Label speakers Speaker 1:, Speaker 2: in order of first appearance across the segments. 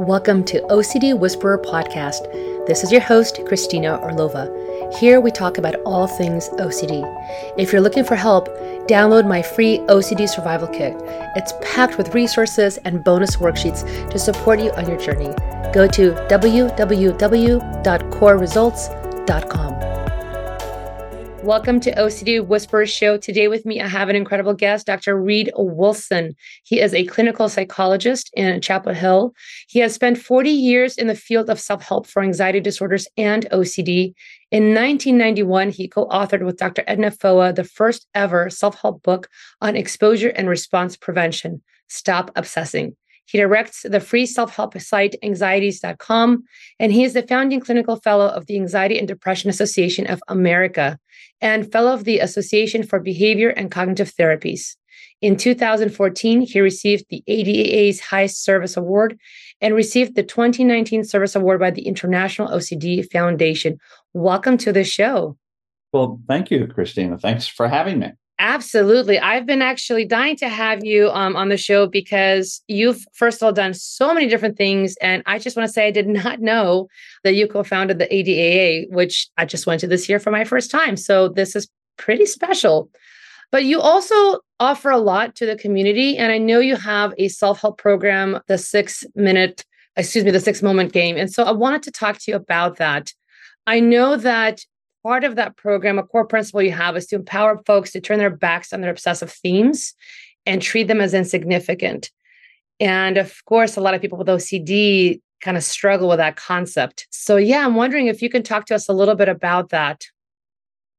Speaker 1: Welcome to OCD Whisperer Podcast. This is your host, Kristina Orlova. Here we talk about all things OCD. If you're looking for help, download my free OCD survival kit. It's packed with resources and bonus worksheets to support you on your journey. Go to www.coreresults.com. Welcome to OCD Whisperers Show. Today with me, I have an incredible guest, Dr. Reid Wilson. He is a clinical psychologist in Chapel Hill. He has spent 40 years in the field of self help for anxiety disorders and OCD. In 1991, he co authored with Dr. Edna Foa the first ever self help book on exposure and response prevention Stop Obsessing. He directs the free self help site anxieties.com, and he is the founding clinical fellow of the Anxiety and Depression Association of America and fellow of the Association for Behavior and Cognitive Therapies. In 2014, he received the ADA's Highest Service Award and received the 2019 Service Award by the International OCD Foundation. Welcome to the show.
Speaker 2: Well, thank you, Kristina. Thanks for having me.
Speaker 1: Absolutely. I've been actually dying to have you um, on the show because you've, first of all, done so many different things. And I just want to say, I did not know that you co founded the ADAA, which I just went to this year for my first time. So this is pretty special. But you also offer a lot to the community. And I know you have a self help program, the six minute, excuse me, the six moment game. And so I wanted to talk to you about that. I know that part of that program, a core principle you have is to empower folks to turn their backs on their obsessive themes and treat them as insignificant. And of course, a lot of people with OCD kind of struggle with that concept. So, yeah, I'm wondering if you can talk to us a little bit about that.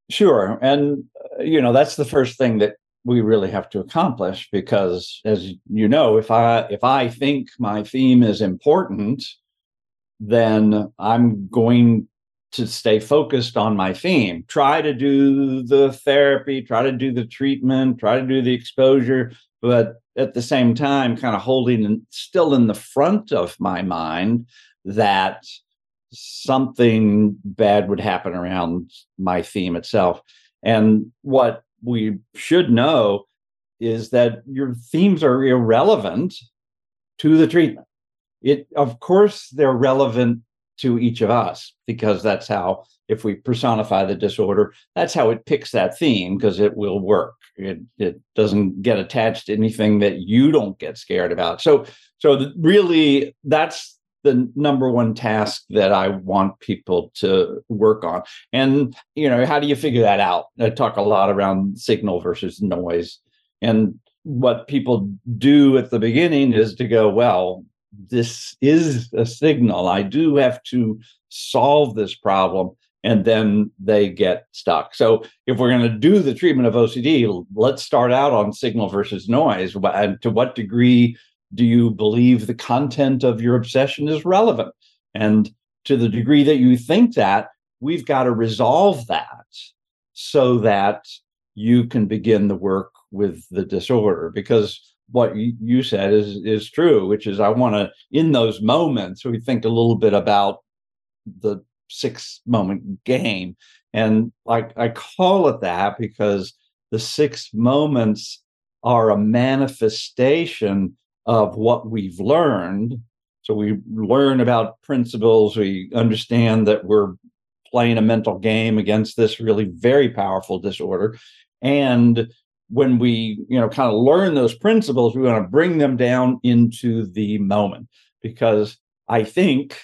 Speaker 2: Sure. And, uh, you know, that's the first thing that we really have to accomplish because as you know if i if i think my theme is important then i'm going to stay focused on my theme. Try to do the therapy, try to do the treatment, try to do the exposure, but at the same time, kind of holding still in the front of my mind that something bad would happen around my theme itself. And what we should know is that your themes are irrelevant to the treatment. It, of course, they're relevant to each of us because that's how if we personify the disorder that's how it picks that theme because it will work. It, it doesn't get attached to anything that you don't get scared about. So so really that's the number one task that i want people to work on. And you know how do you figure that out? I talk a lot around signal versus noise. And what people do at the beginning is to go well this is a signal. I do have to solve this problem. And then they get stuck. So, if we're going to do the treatment of OCD, let's start out on signal versus noise. And to what degree do you believe the content of your obsession is relevant? And to the degree that you think that, we've got to resolve that so that you can begin the work with the disorder. Because what you said is is true, which is I want to in those moments we think a little bit about the six moment game, and I I call it that because the six moments are a manifestation of what we've learned. So we learn about principles. We understand that we're playing a mental game against this really very powerful disorder, and when we you know kind of learn those principles we want to bring them down into the moment. Because i think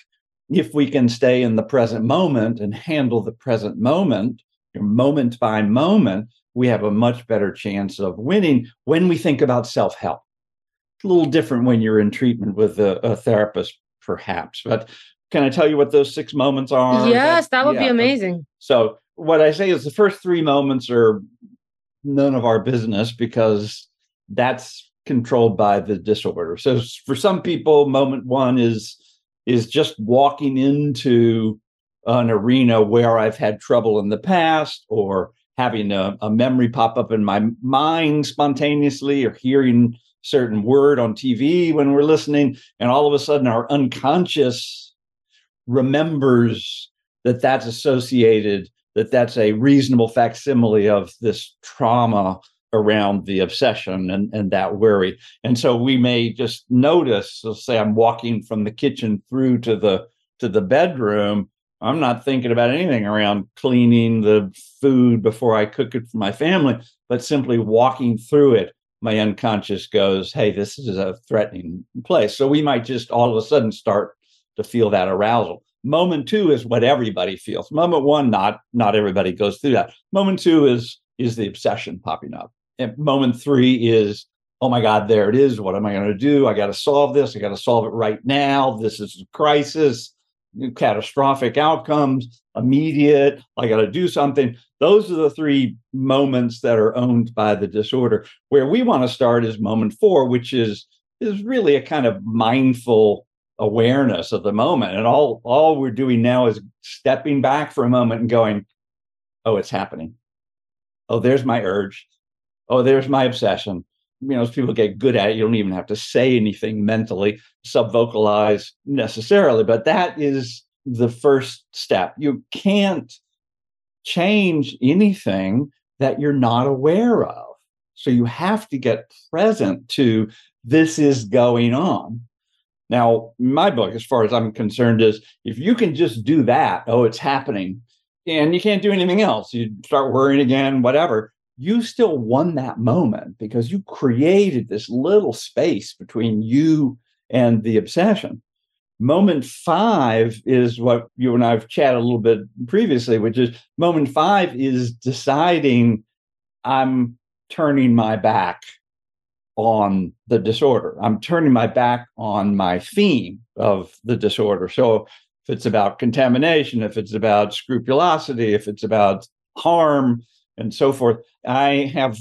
Speaker 2: if we can stay in the present moment and handle the present moment moment by moment we have a much better chance of winning when we think about self-help. It's a little different when you're in treatment with a, a therapist perhaps but can i tell you what those six moments are?
Speaker 1: Yes that would yeah. be amazing.
Speaker 2: So what i say is the first three moments are none of our business because that's controlled by the disorder. So for some people, moment one is is just walking into an arena where I've had trouble in the past or having a, a memory pop up in my mind spontaneously or hearing certain word on TV when we're listening and all of a sudden our unconscious remembers that that's associated that that's a reasonable facsimile of this trauma around the obsession and, and that worry. And so we may just notice, so say I'm walking from the kitchen through to the to the bedroom. I'm not thinking about anything around cleaning the food before I cook it for my family, but simply walking through it, my unconscious goes, Hey, this is a threatening place. So we might just all of a sudden start to feel that arousal. Moment two is what everybody feels. Moment one, not not everybody goes through that. Moment two is is the obsession popping up. And moment three is, oh my God, there it is. What am I going to do? I got to solve this. I got to solve it right now. This is a crisis, catastrophic outcomes, immediate. I got to do something. Those are the three moments that are owned by the disorder. Where we want to start is moment four, which is is really a kind of mindful awareness of the moment. And all all we're doing now is stepping back for a moment and going, oh, it's happening. Oh, there's my urge oh, there's my obsession. You know, as people get good at it, you don't even have to say anything mentally, subvocalize necessarily, but that is the first step. You can't change anything that you're not aware of. So you have to get present to this is going on. Now, my book, as far as I'm concerned, is if you can just do that, oh, it's happening, and you can't do anything else. You start worrying again, whatever you still won that moment because you created this little space between you and the obsession. Moment five is what you and I've chatted a little bit previously, which is moment five is deciding I'm turning my back on the disorder. I'm turning my back on my theme of the disorder. So if it's about contamination, if it's about scrupulosity, if it's about harm, and so forth. I have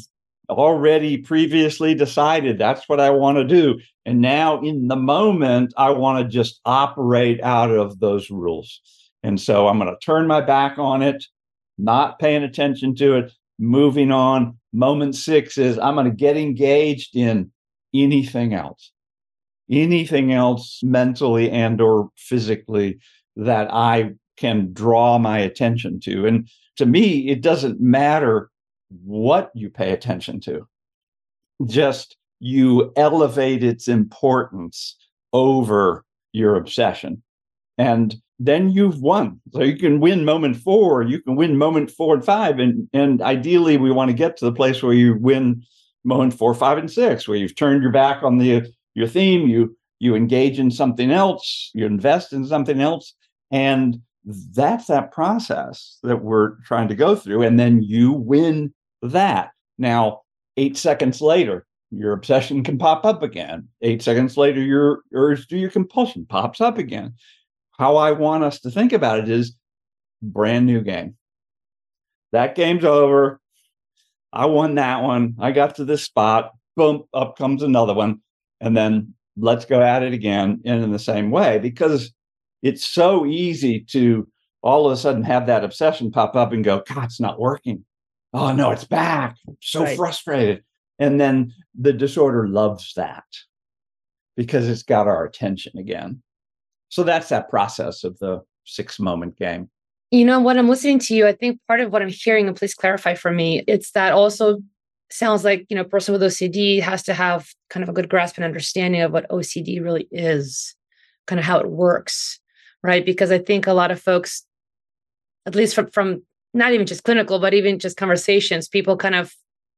Speaker 2: already previously decided that's what I want to do. And now in the moment, I want to just operate out of those rules. And so I'm going to turn my back on it, not paying attention to it, moving on. Moment six is I'm going to get engaged in anything else, anything else mentally and or physically that I can draw my attention to. And to me, it doesn't matter what you pay attention to, just you elevate its importance over your obsession. And then you've won. So you can win moment four, you can win moment four and five. And, and ideally, we want to get to the place where you win moment four, five, and six, where you've turned your back on the your theme, you you engage in something else, you invest in something else, and that's that process that we're trying to go through. And then you win that. Now, eight seconds later, your obsession can pop up again. Eight seconds later, your urge to your compulsion pops up again. How I want us to think about it is brand new game. That game's over. I won that one. I got to this spot. Boom, up comes another one. And then let's go at it again and in the same way because it's so easy to all of a sudden have that obsession pop up and go, God, it's not working. Oh no, it's back. I'm so right. frustrated. And then the disorder loves that because it's got our attention again. So that's that process of the six moment game.
Speaker 1: You know, what I'm listening to you, I think part of what I'm hearing, and please clarify for me, it's that also sounds like, you know, person with OCD has to have kind of a good grasp and understanding of what OCD really is, kind of how it works right? Because I think a lot of folks, at least from, from not even just clinical, but even just conversations, people kind of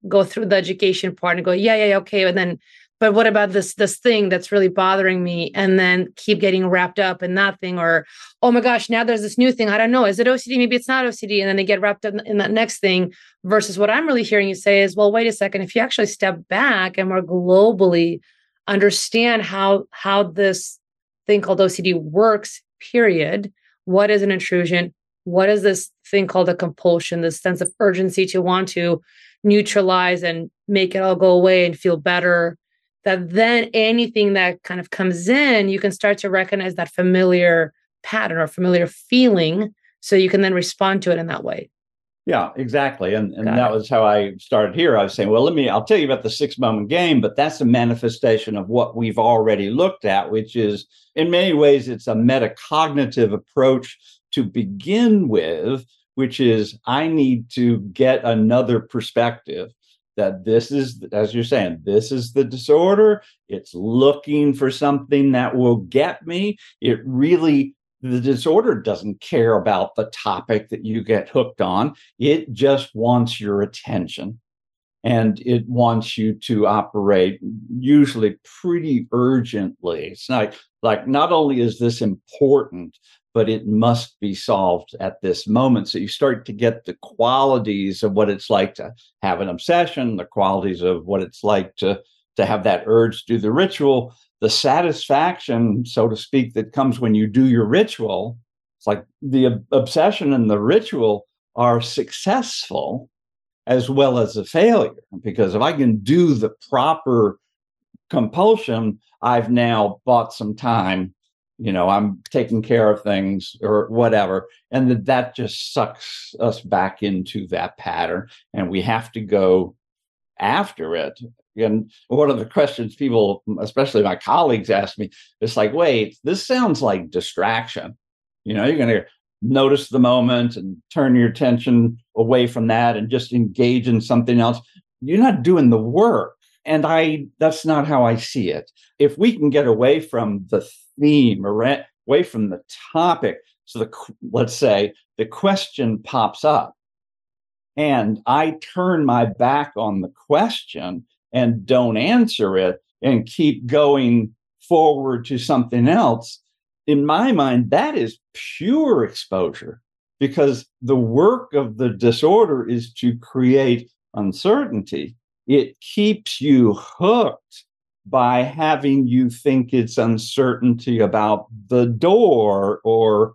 Speaker 1: go through the education part and go, yeah, yeah, okay. And then, but what about this this thing that's really bothering me? And then keep getting wrapped up in that thing, or oh my gosh, now there's this new thing. I don't know. Is it OCD? Maybe it's not OCD. And then they get wrapped up in that next thing. Versus what I'm really hearing you say is, well, wait a second. If you actually step back and more globally understand how how this thing called OCD works period. What is an intrusion? What is this thing called a compulsion, this sense of urgency to want to neutralize and make it all go away and feel better? That then anything that kind of comes in, you can start to recognize that familiar pattern or familiar feeling. So you can then respond to it in that way.
Speaker 2: Yeah, exactly. And and that was how I started here. I was saying, well, let me I'll tell you about the six moment game, but that's a manifestation of what we've already looked at, which is in many ways it's a metacognitive approach to begin with, which is I need to get another perspective that this is, as you're saying, this is the disorder. It's looking for something that will get me. It really, the disorder doesn't care about the topic that you get hooked on. It just wants your attention and it wants you to operate usually pretty urgently. It's not like not only is this important, but it must be solved at this moment. So you start to get the qualities of what it's like to have an obsession, the qualities of what it's like to to have that urge to do the ritual, the satisfaction, so to speak, that comes when you do your ritual. It's like the obsession and the ritual are successful as well as a failure. Because if I can do the proper compulsion, I've now bought some time. You know, I'm taking care of things or whatever. And that, that just sucks us back into that pattern. And we have to go after it. And one of the questions people, especially my colleagues, ask me, it's like, wait, this sounds like distraction. You know, you're going to notice the moment and turn your attention away from that and just engage in something else you're not doing the work and i that's not how i see it if we can get away from the theme away from the topic so the let's say the question pops up and i turn my back on the question and don't answer it and keep going forward to something else in my mind, that is pure exposure because the work of the disorder is to create uncertainty. It keeps you hooked by having you think it's uncertainty about the door or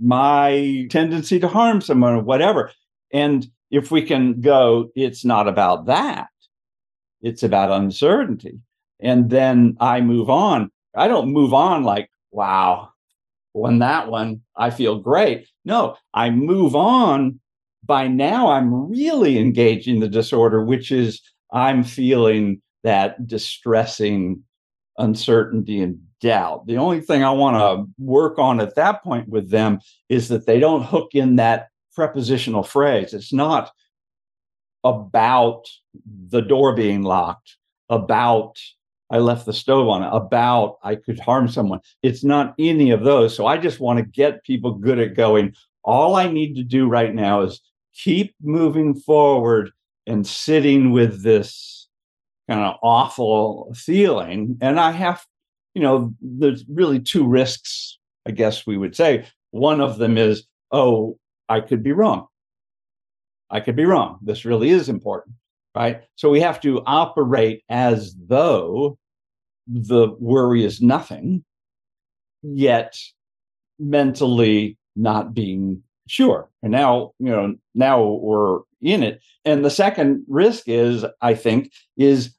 Speaker 2: my tendency to harm someone or whatever. And if we can go, it's not about that, it's about uncertainty. And then I move on. I don't move on like, wow, won that one. I feel great. No, I move on. By now, I'm really engaging the disorder, which is I'm feeling that distressing uncertainty and doubt. The only thing I want to work on at that point with them is that they don't hook in that prepositional phrase. It's not about the door being locked, about I left the stove on, about I could harm someone. It's not any of those. So I just want to get people good at going. All I need to do right now is keep moving forward and sitting with this kind of awful feeling. And I have, you know, there's really two risks, I guess we would say. One of them is, oh, I could be wrong. I could be wrong. This really is important, right? So we have to operate as though the worry is nothing, yet mentally not being sure. And now, you know, now we're in it. And the second risk is, I think, is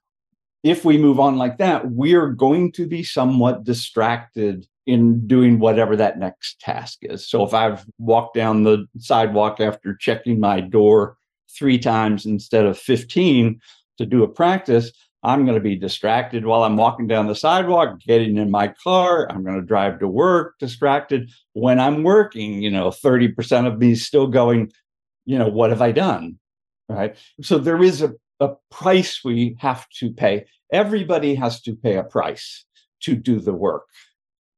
Speaker 2: if we move on like that, we're going to be somewhat distracted in doing whatever that next task is. So if I've walked down the sidewalk after checking my door three times instead of 15 to do a practice, I'm going to be distracted while I'm walking down the sidewalk, getting in my car. I'm going to drive to work distracted. When I'm working, you know, 30% of me is still going, you know, what have I done? Right. So there is a, a price we have to pay. Everybody has to pay a price to do the work.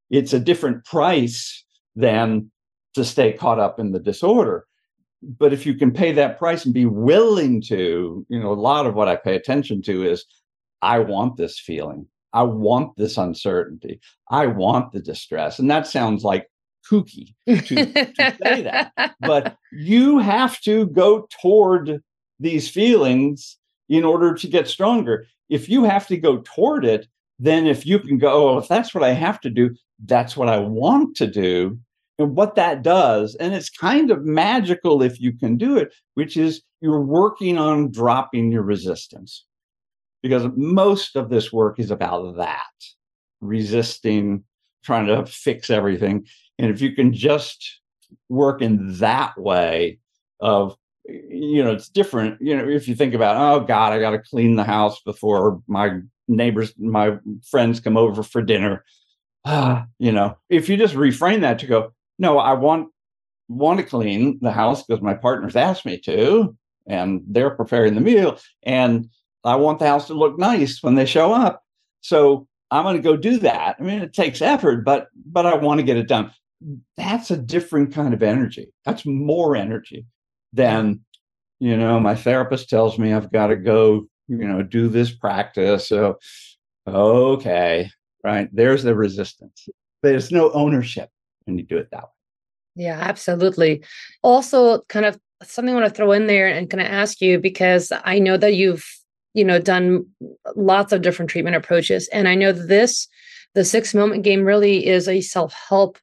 Speaker 2: It's a different price than to stay caught up in the disorder but if you can pay that price and be willing to you know a lot of what i pay attention to is I want this feeling. I want this uncertainty. I want the distress. And that sounds like kooky to, to say that. But you have to go toward these feelings in order to get stronger. If you have to go toward it, then if you can go, oh, if that's what I have to do, that's what I want to do. And what that does, and it's kind of magical if you can do it, which is you're working on dropping your resistance because most of this work is about that resisting, trying to fix everything. And if you can just work in that way of you know it's different you know if you think about oh god i got to clean the house before my neighbors my friends come over for dinner ah, you know if you just reframe that to go no i want want to clean the house because my partner's asked me to and they're preparing the meal and I want the house to look nice when they show up. So I'm going to go do that. I mean, it takes effort, but but I want to get it done. That's a different kind of energy. That's more energy than, you know, my therapist tells me I've got to go, you know, do this practice. So, okay, right. There's the resistance. There's no ownership when you do it that way.
Speaker 1: Yeah, absolutely. Also, kind of something I want to throw in there and kind of ask you because I know that you've you know done lots of different treatment approaches and i know this the six moment game really is a self-help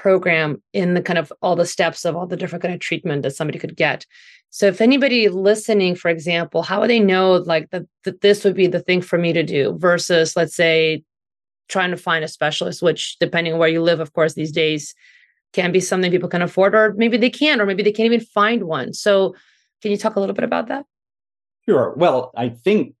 Speaker 1: program in the kind of all the steps of all the different kind of treatment that somebody could get so if anybody listening for example how would they know like that, that this would be the thing for me to do versus let's say trying to find a specialist which depending on where you live of course these days can be something people can afford or maybe they can't or maybe they can't even find one so can you talk a little bit about that
Speaker 2: Sure. Well, I think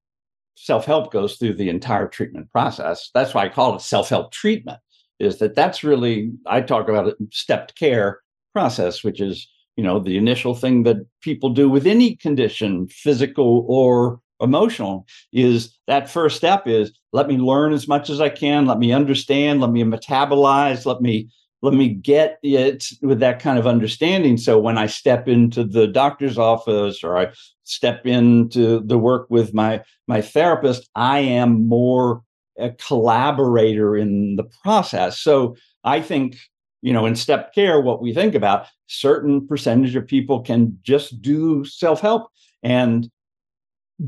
Speaker 2: self help goes through the entire treatment process. That's why I call it self help treatment, is that that's really, I talk about a stepped care process, which is, you know, the initial thing that people do with any condition, physical or emotional, is that first step is let me learn as much as I can, let me understand, let me metabolize, let me let me get it with that kind of understanding. So when i step into the doctor's office or i step into the work with my my therapist i am more a collaborator in the process. So i think you know in step care what we think about certain percentage of people can just do self-help and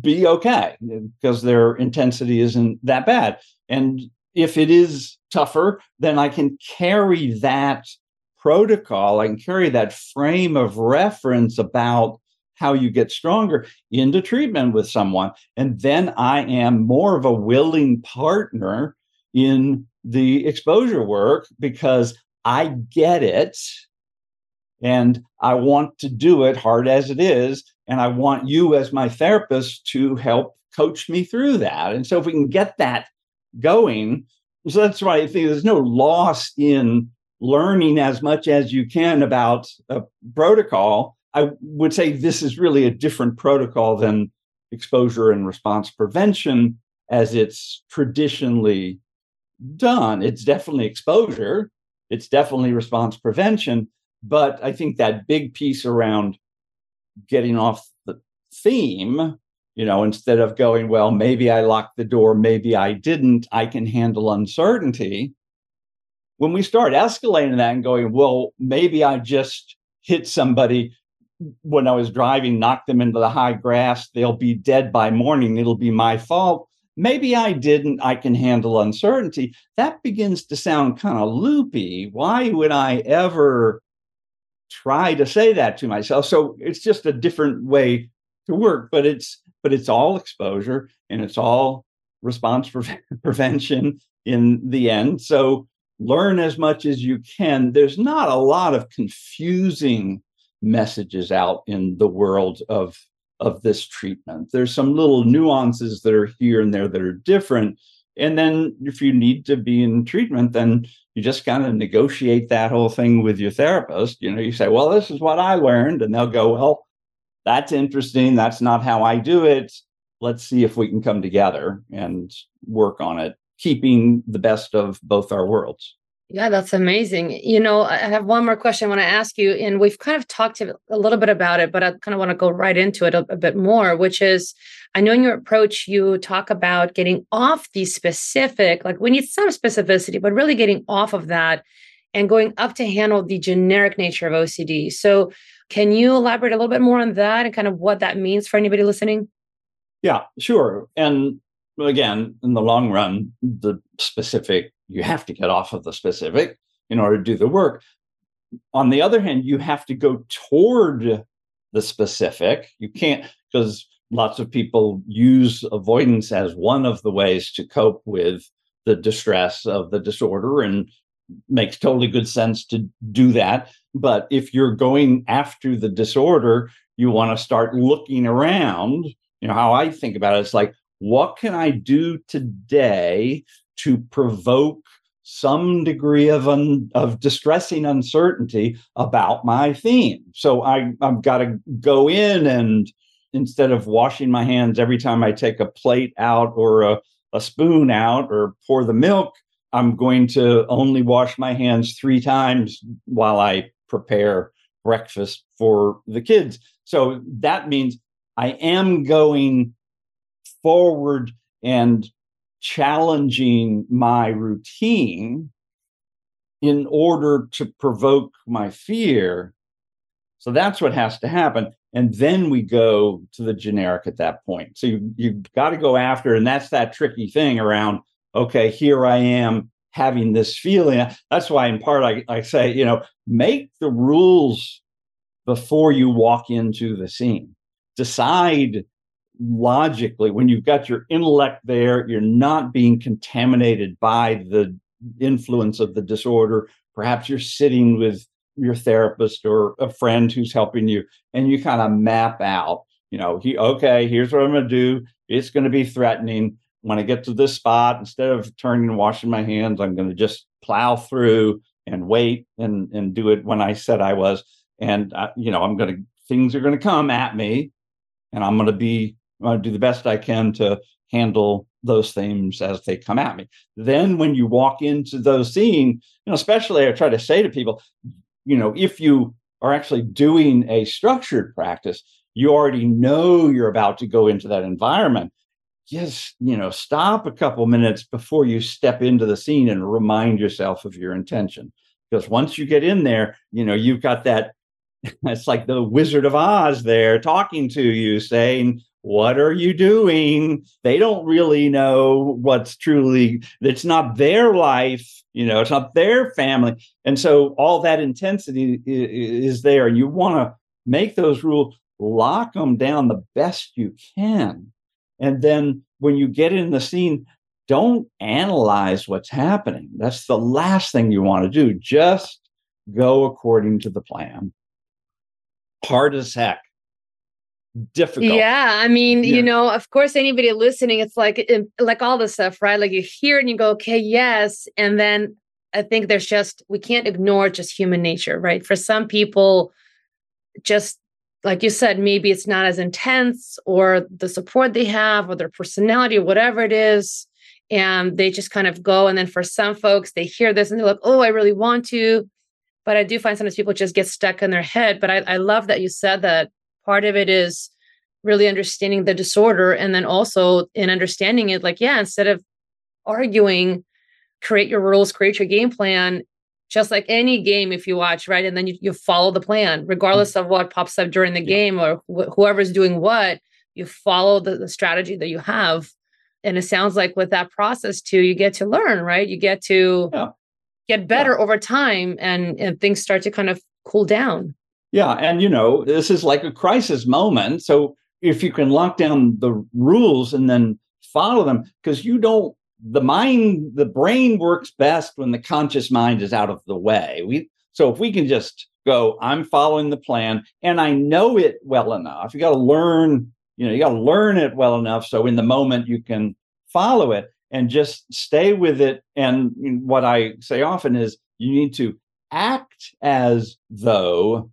Speaker 2: be okay because their intensity isn't that bad. And if it is tougher, then I can carry that protocol, I can carry that frame of reference about how you get stronger into treatment with someone. And then I am more of a willing partner in the exposure work because I get it and I want to do it hard as it is. And I want you, as my therapist, to help coach me through that. And so, if we can get that going, so that's why I think there's no loss in learning as much as you can about a protocol. I would say this is really a different protocol than exposure and response prevention as it's traditionally done. It's definitely exposure, it's definitely response prevention. But I think that big piece around getting off the theme you know instead of going well maybe i locked the door maybe i didn't i can handle uncertainty when we start escalating that and going well maybe i just hit somebody when i was driving knocked them into the high grass they'll be dead by morning. It'll be my fault. Maybe i didn't. I can handle uncertainty. That begins to sound kind of loopy. Why would i ever try to say that to myself? So it's just a different way to work but it's but it's all exposure and it's all response pre- prevention in the end. So learn as much as you can. There's not a lot of confusing messages out in the world of of this treatment. There's some little nuances that are here and there that are different. And then if you need to be in treatment, then you just kind of negotiate that whole thing with your therapist. You know, you say, well, this is what I learned. And they'll go, well, that's interesting. That's not how I do it. Let's see if we can come together and work on it, keeping the best of both our worlds.
Speaker 1: Yeah, that's amazing. You know, I have one more question I want to ask you, and we've kind of talked a little bit about it, but I kind of want to go right into it a, a bit more, which is I know in your approach, you talk about getting off the specific, like we need some specificity, but really getting off of that and going up to handle the generic nature of OCD. So, can you elaborate a little bit more on that and kind of what that means for anybody listening?
Speaker 2: Yeah, sure. And again, in the long run, the specific, you have to get off of the specific in order to do the work. On the other hand, you have to go toward the specific. You can't, because lots of people use avoidance as one of the ways to cope with the distress of the disorder. And makes totally good sense to do that. But if you're going after the disorder, you want to start looking around. You know, how I think about it, it's like, what can I do today to provoke some degree of un, of distressing uncertainty about my theme? So I I've got to go in and instead of washing my hands every time I take a plate out or a, a spoon out or pour the milk, I'm going to only wash my hands three times while I prepare breakfast for the kids. So that means I am going forward and challenging my routine in order to provoke my fear. So that's what has to happen. And then we go to the generic at that point. So you, you've got to go after, and that's that tricky thing around, okay, here I am having this feeling. That's why, in part, I, I say, you know, make the rules before you walk into the scene. Decide logically when you've got your intellect there, you're not being contaminated by the influence of the disorder. Perhaps you're sitting with your therapist or a friend who's helping you, and you kind of map out, you know, he, okay, here's what I'm going to do. It's going to be threatening. When I get to this spot, instead of turning and washing my hands, I'm going to just plow through and wait and and do it when I said I was. And uh, you know, I'm going to things are going to come at me, and I'm going to be To do the best I can to handle those themes as they come at me. Then when you walk into those scenes, you know, especially I try to say to people, you know, if you are actually doing a structured practice, you already know you're about to go into that environment. Just, you know, stop a couple minutes before you step into the scene and remind yourself of your intention. Because once you get in there, you know, you've got that it's like the Wizard of Oz there talking to you, saying, what are you doing? They don't really know what's truly it's not their life you know it's not their family. And so all that intensity is there. You want to make those rules lock them down the best you can. And then when you get in the scene don't analyze what's happening. That's the last thing you want to do. Just go according to the plan. Hard as heck difficult.
Speaker 1: Yeah, I mean, yeah. you know, of course, anybody listening, it's like eh, like all the stuff, right? Like you hear and you go, okay, yes, and then I think there's just we can't ignore just human nature, right? For some people, just like you said, maybe it's not as intense, or the support they have, or their personality, or whatever it is, and they just kind of go. And then for some folks, they hear this and they're like, oh, I really want to. But I do find sometimes people just get stuck in their head. But I, I love that you said that part of it is really understanding the disorder and then also in understanding it like yeah instead of arguing create your rules create your game plan just like any game if you watch right and then you, you follow the plan regardless mm. of what pops up during the yeah. game or wh- whoever's doing what you follow the, the strategy that you have and it sounds like with that process too you get to learn right you get to yeah. get better yeah. over time and, and things start to kind of cool down
Speaker 2: yeah. And, you know, this is like a crisis moment. So if you can lock down the rules and then follow them, because you don't, the mind, the brain works best when the conscious mind is out of the way. We, so if we can just go, I'm following the plan and I know it well enough, you got to learn, you know, you got to learn it well enough. So in the moment you can follow it and just stay with it. And what I say often is you need to act as though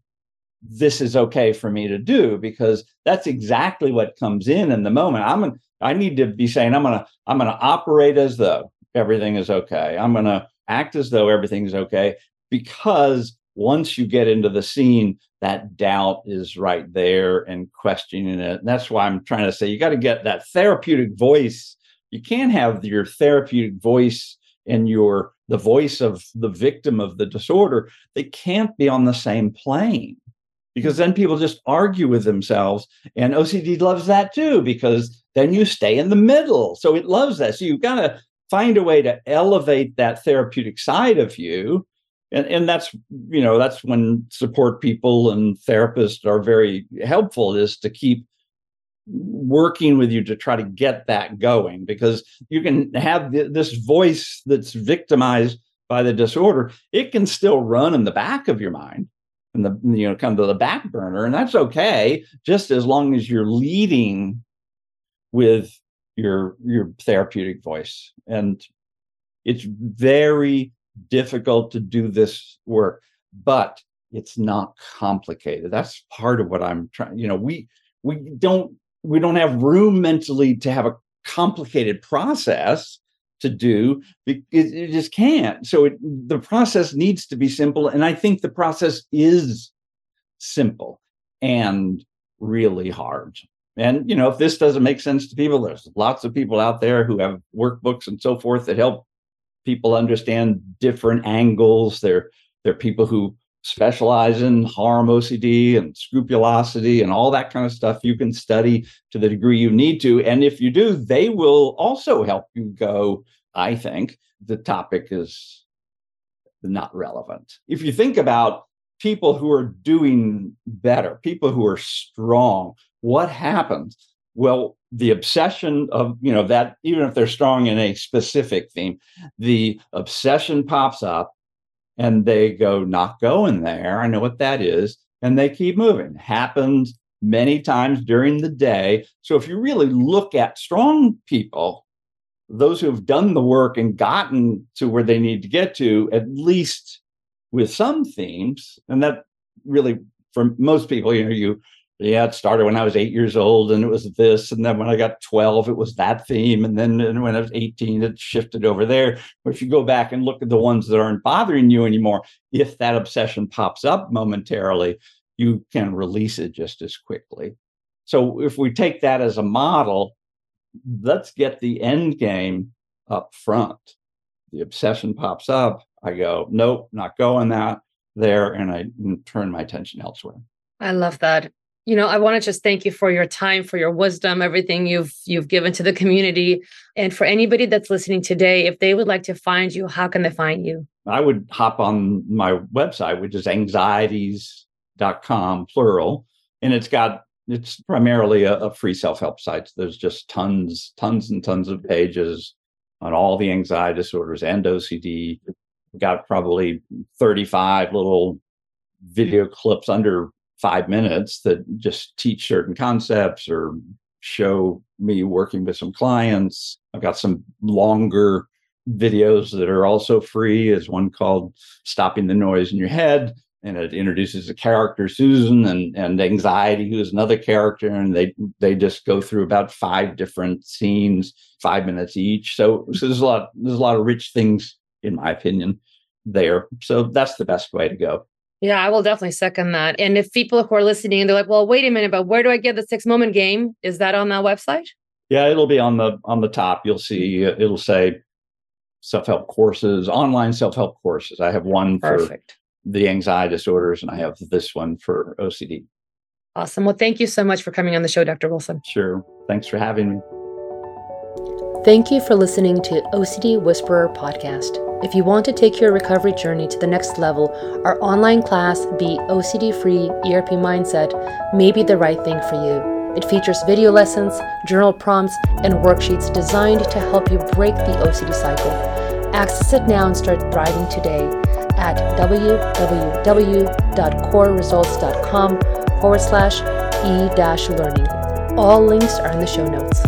Speaker 2: this is okay for me to do because that's exactly what comes in in the moment. I'm gonna, i need to be saying i'm gonna i'm gonna operate as though everything is okay. I'm gonna act as though everything's okay because once you get into the scene that doubt is right there and questioning it. And that's why i'm trying to say you got to get that therapeutic voice. You can't have your therapeutic voice and your the voice of the victim of the disorder they can't be on the same plane because then people just argue with themselves. And OCD loves that too, because then you stay in the middle. So it loves that. So you've got to find a way to elevate that therapeutic side of you. And, and that's, you know, that's when support people and therapists are very helpful is to keep working with you to try to get that going because you can have th- this voice that's victimized by the disorder. It can still run in the back of your mind and the you know come to the back burner and that's okay just as long as you're leading with your your therapeutic voice. And it's very difficult to do this work but it's not complicated. That's part of what i'm trying you know we we don't we don't have room mentally to have a complicated process to do it, it just can't. So it, the process needs to be simple and i think the process is simple and really hard. And you know if this doesn't make sense to people there's lots of people out there who have workbooks and so forth that help people understand different angles. They're they're people who specialize in harm OCD and scrupulosity and all that kind of stuff. You can study to the degree you need to. And if you do, they will also help you go. I think the topic is not relevant. If you think about people who are doing better, people who are strong, what happens? Well, the obsession of, you know, that even if they're strong in a specific theme, the obsession pops up and they go, not going there. I know what that is. And they keep moving. Happens many times during the day. So if you really look at strong people, those who have done the work and gotten to where they need to get to, at least with some themes, and that really for most people, you know, you yeah, it started when I was eight years old and it was this. And then when I got 12, it was that theme. And then and when I was 18, it shifted over there. But if you go back and look at the ones that aren't bothering you anymore, if that obsession pops up momentarily, you can release it just as quickly. So if we take that as a model, let's get the end game up front. The obsession pops up. I go, nope, not going that there. And I turn my attention elsewhere.
Speaker 1: I love that you know, I want to just thank you for your time, for your wisdom, everything you've you've given to the community. And for anybody that's listening today, if they would like to find you, how can they find you?
Speaker 2: I would hop on my website, which is anxieties.com, plural. And it's got it's primarily a, a free self-help site. There's just tons, tons and tons of pages on all the anxiety disorders and OCD. Got probably 35 little video clips under five minutes that just teach certain concepts or show me working with some clients. I've got some longer videos that are also free. There's one called Stopping the Noise in Your Head. And it introduces a character, Susan, and, and anxiety, who is another character, and they they just go through about five different scenes, five minutes each. So, so there's a lot there's a lot of rich things, in my opinion, there. So that's the best way to go.
Speaker 1: Yeah, I will definitely second that. And if people who are listening and they're like, well, wait a minute, but where do I get the six moment game? Is that on that website?
Speaker 2: Yeah, it'll be on the on the top. You'll see uh, it'll say self-help courses, online self-help courses. I have one Perfect. for the anxiety disorders and I have this one for OCD.
Speaker 1: Awesome. Well, thank you so much for coming on the show, Dr. Wilson.
Speaker 2: Sure. Thanks for having me.
Speaker 1: Thank you for listening to OCD Whisperer podcast. If you want to take your recovery journey to the next level, our online class, Be OCD Free ERP Mindset, may be the right thing for you. It features video lessons, journal prompts, and worksheets designed to help you break the OCD cycle. Access it now and start thriving today at www.coreresults.com forward slash e learning. All links are in the show notes.